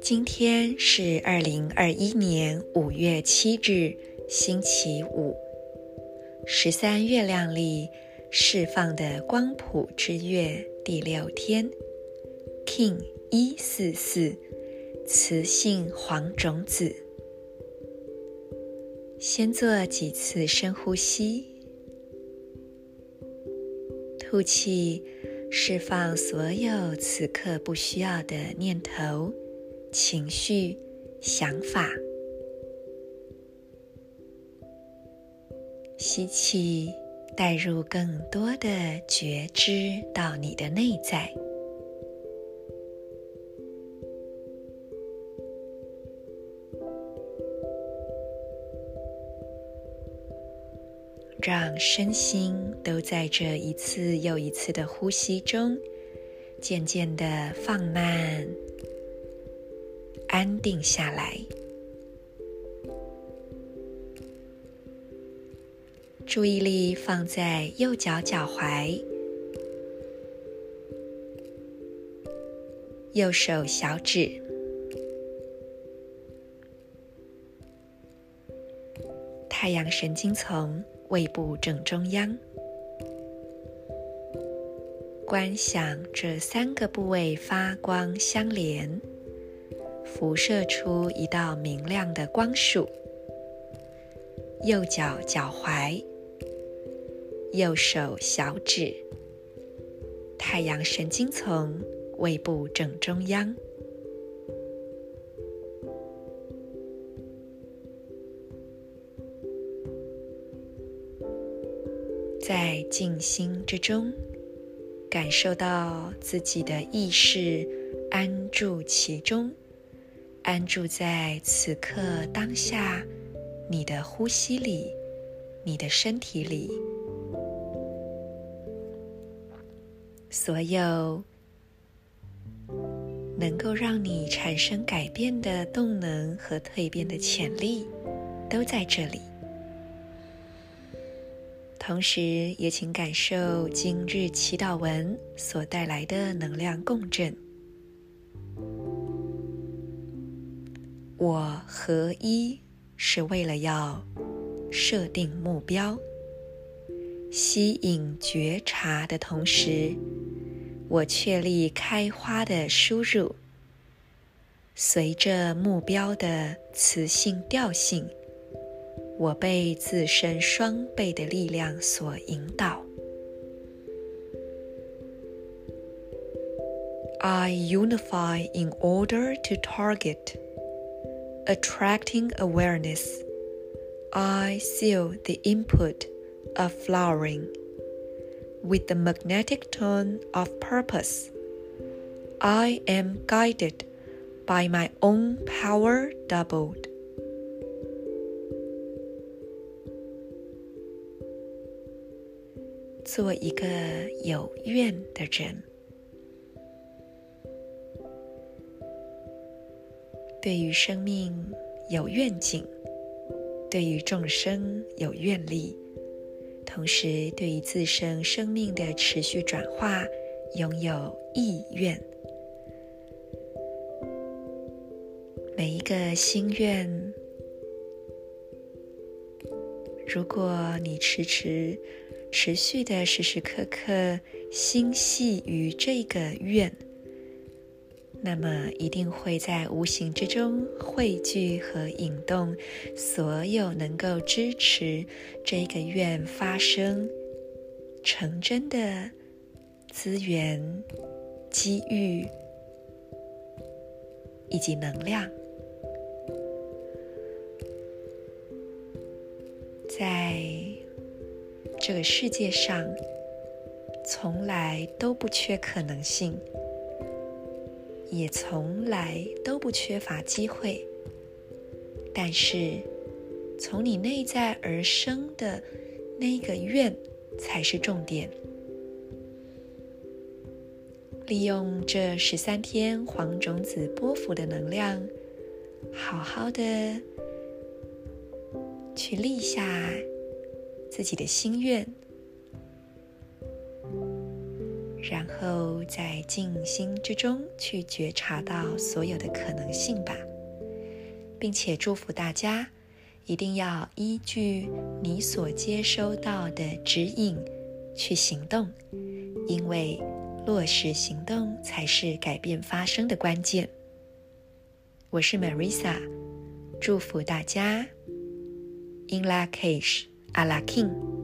今天是二零二一年五月七日，星期五，十三月亮历释放的光谱之月第六天，King 一四四，雌性黄种子。先做几次深呼吸，呼气，释放所有此刻不需要的念头。情绪、想法，吸气，带入更多的觉知到你的内在，让身心都在这一次又一次的呼吸中，渐渐的放慢。安定下来，注意力放在右脚脚踝，右手小指，太阳神经丛胃部正中央，观想这三个部位发光相连。辐射出一道明亮的光束。右脚脚踝，右手小指，太阳神经丛胃部正中央。在静心之中，感受到自己的意识安住其中。安住在此刻当下，你的呼吸里，你的身体里，所有能够让你产生改变的动能和蜕变的潜力，都在这里。同时，也请感受今日祈祷文所带来的能量共振。我合一是为了要设定目标，吸引觉察的同时，我确立开花的输入。随着目标的磁性调性，我被自身双倍的力量所引导。I unify in order to target. Attracting awareness, I seal the input of flowering with the magnetic tone of purpose. I am guided by my own power doubled. 做一个有愿的人。对于生命有愿景，对于众生有愿力，同时对于自身生命的持续转化拥有意愿。每一个心愿，如果你迟迟持续的时时刻刻心系于这个愿。那么一定会在无形之中汇聚和引动所有能够支持这个愿发生成真的资源、机遇以及能量，这个世界上从来都不缺可能性。也从来都不缺乏机会，但是从你内在而生的那个愿才是重点。利用这十三天黄种子波幅的能量，好好的去立下自己的心愿，然后在静心之中去觉察到所有的可能性吧，并且祝福大家一定要依据你所接收到的指引去行动，因为落实行动才是改变发生的关键。我是 Marisa，祝福大家。In Lak'ech, Alakim.